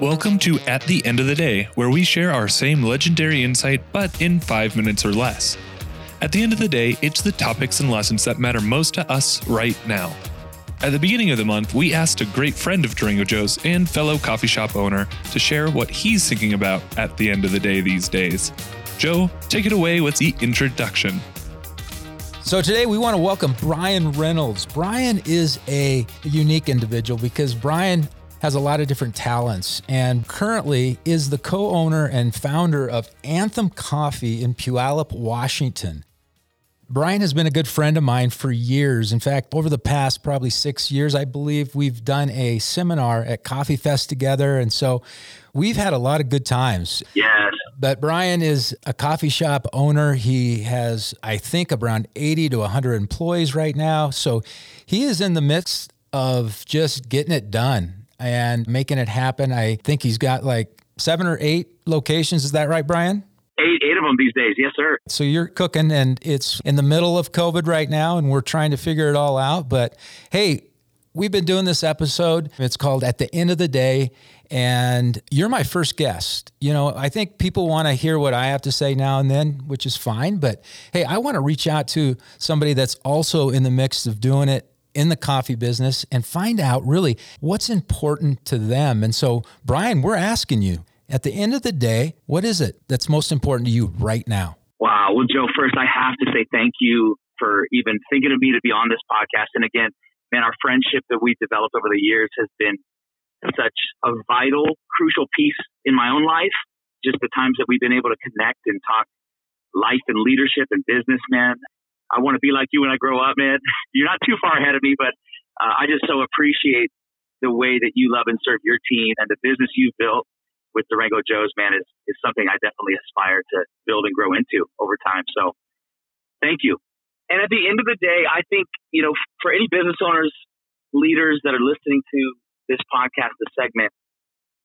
Welcome to At the End of the Day, where we share our same legendary insight, but in five minutes or less. At the end of the day, it's the topics and lessons that matter most to us right now. At the beginning of the month, we asked a great friend of Durango Joe's and fellow coffee shop owner to share what he's thinking about at the end of the day these days. Joe, take it away with the introduction. So today we want to welcome Brian Reynolds. Brian is a unique individual because Brian has a lot of different talents and currently is the co owner and founder of Anthem Coffee in Puyallup, Washington. Brian has been a good friend of mine for years. In fact, over the past probably six years, I believe we've done a seminar at Coffee Fest together. And so we've had a lot of good times. Yes. But Brian is a coffee shop owner. He has, I think, around 80 to 100 employees right now. So he is in the midst of just getting it done and making it happen. I think he's got like seven or eight locations. Is that right, Brian? Eight, eight of them these days. Yes, sir. So you're cooking, and it's in the middle of COVID right now, and we're trying to figure it all out. But hey, we've been doing this episode. It's called At the End of the Day. And you're my first guest. You know, I think people want to hear what I have to say now and then, which is fine. But hey, I want to reach out to somebody that's also in the mix of doing it in the coffee business and find out really what's important to them. And so, Brian, we're asking you at the end of the day, what is it that's most important to you right now? Wow. Well, Joe, first, I have to say thank you for even thinking of me to be on this podcast. And again, man, our friendship that we've developed over the years has been such a vital, crucial piece in my own life. Just the times that we've been able to connect and talk life and leadership and business, man. I want to be like you when I grow up, man. You're not too far ahead of me, but uh, I just so appreciate the way that you love and serve your team and the business you've built with Durango Joe's, man, is, is something I definitely aspire to build and grow into over time. So thank you. And at the end of the day, I think, you know, for any business owners, leaders that are listening to this podcast, this segment,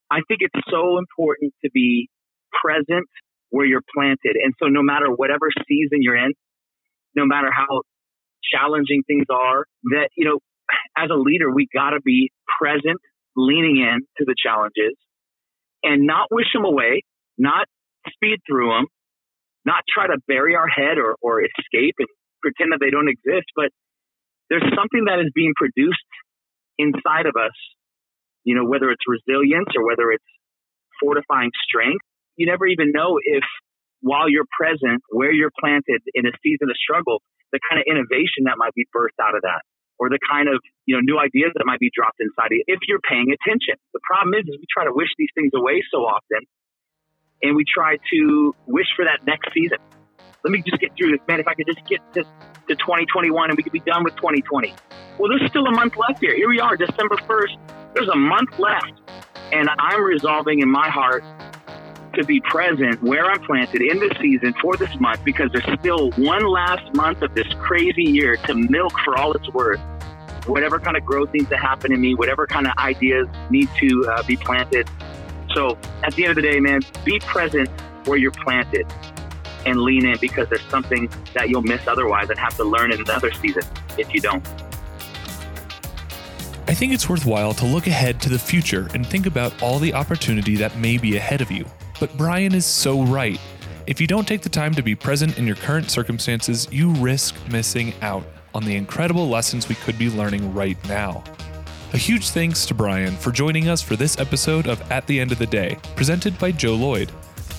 I think it's so important to be present where you're planted. And so no matter whatever season you're in, no matter how challenging things are, that, you know, as a leader, we got to be present, leaning in to the challenges and not wish them away, not speed through them, not try to bury our head or, or escape and pretend that they don't exist. But there's something that is being produced inside of us, you know, whether it's resilience or whether it's fortifying strength. You never even know if while you're present, where you're planted in a season of struggle, the kind of innovation that might be birthed out of that or the kind of you know new ideas that might be dropped inside of you if you're paying attention. The problem is, is we try to wish these things away so often, and we try to wish for that next season. Let me just get through this, man. If I could just get to, to 2021 and we could be done with 2020. Well, there's still a month left here. Here we are, December 1st. There's a month left, and I'm resolving in my heart to be present where I'm planted in this season for this month because there's still one last month of this crazy year to milk for all it's worth. Whatever kind of growth needs to happen in me, whatever kind of ideas need to uh, be planted. So at the end of the day, man, be present where you're planted and lean in because there's something that you'll miss otherwise and have to learn in another season if you don't. I think it's worthwhile to look ahead to the future and think about all the opportunity that may be ahead of you. But Brian is so right. If you don't take the time to be present in your current circumstances, you risk missing out on the incredible lessons we could be learning right now. A huge thanks to Brian for joining us for this episode of At the End of the Day, presented by Joe Lloyd.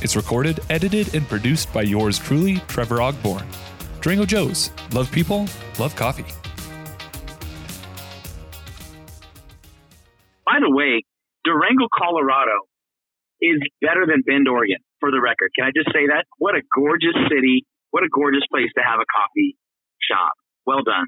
It's recorded, edited, and produced by yours truly, Trevor Ogborn. Durango Joe's. Love people, love coffee. By the way, Durango, Colorado is better than Bend, Oregon, for the record. Can I just say that? What a gorgeous city. What a gorgeous place to have a coffee shop. Well done.